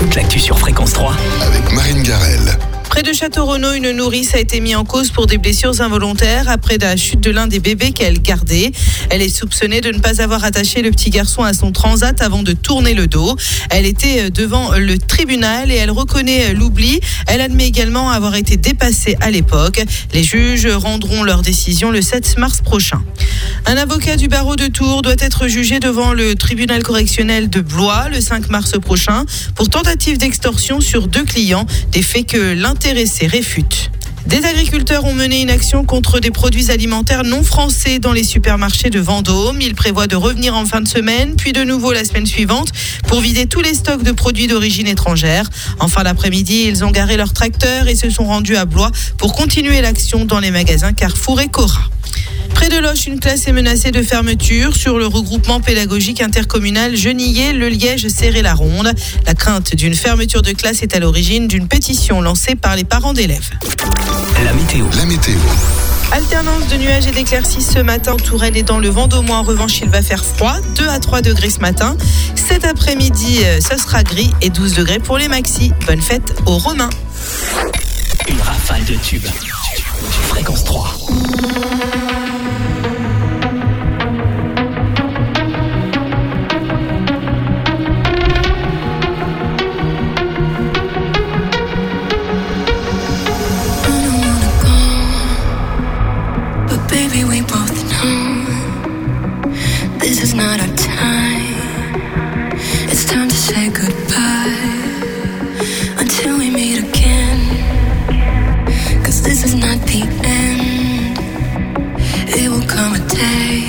toute l'actu sur Fréquence 3. avec Marine Garel. Près de Château-Renaud, une nourrice a été mise en cause pour des blessures involontaires après la chute de l'un des bébés qu'elle gardait. Elle est soupçonnée de ne pas avoir attaché le petit garçon à son transat avant de tourner le dos. Elle était devant le tribunal et elle reconnaît l'oubli. Elle admet également avoir été dépassée à l'époque. Les juges rendront leur décision le 7 mars prochain. Un avocat du barreau de Tours doit être jugé devant le tribunal correctionnel de Blois le 5 mars prochain pour tentative d'extorsion sur deux clients, des faits que l'intéressé réfute. Des agriculteurs ont mené une action contre des produits alimentaires non français dans les supermarchés de Vendôme. Ils prévoient de revenir en fin de semaine, puis de nouveau la semaine suivante pour vider tous les stocks de produits d'origine étrangère. En fin d'après-midi, ils ont garé leur tracteur et se sont rendus à Blois pour continuer l'action dans les magasins Carrefour et Cora. Près de Loche, une classe est menacée de fermeture sur le regroupement pédagogique intercommunal Genillé, le Liège, serré la ronde. La crainte d'une fermeture de classe est à l'origine d'une pétition lancée par les parents d'élèves. La météo. La météo. Alternance de nuages et d'éclaircies ce matin, Touraine et dans le Vendôme. En revanche, il va faire froid, 2 à 3 degrés ce matin. Cet après-midi, euh, ce sera gris et 12 degrés pour les maxis. Bonne fête aux Romains. Une rafale de tubes. Fréquence 3. is not our time. It's time to say goodbye until we meet again. Cause this is not the end, it will come a day.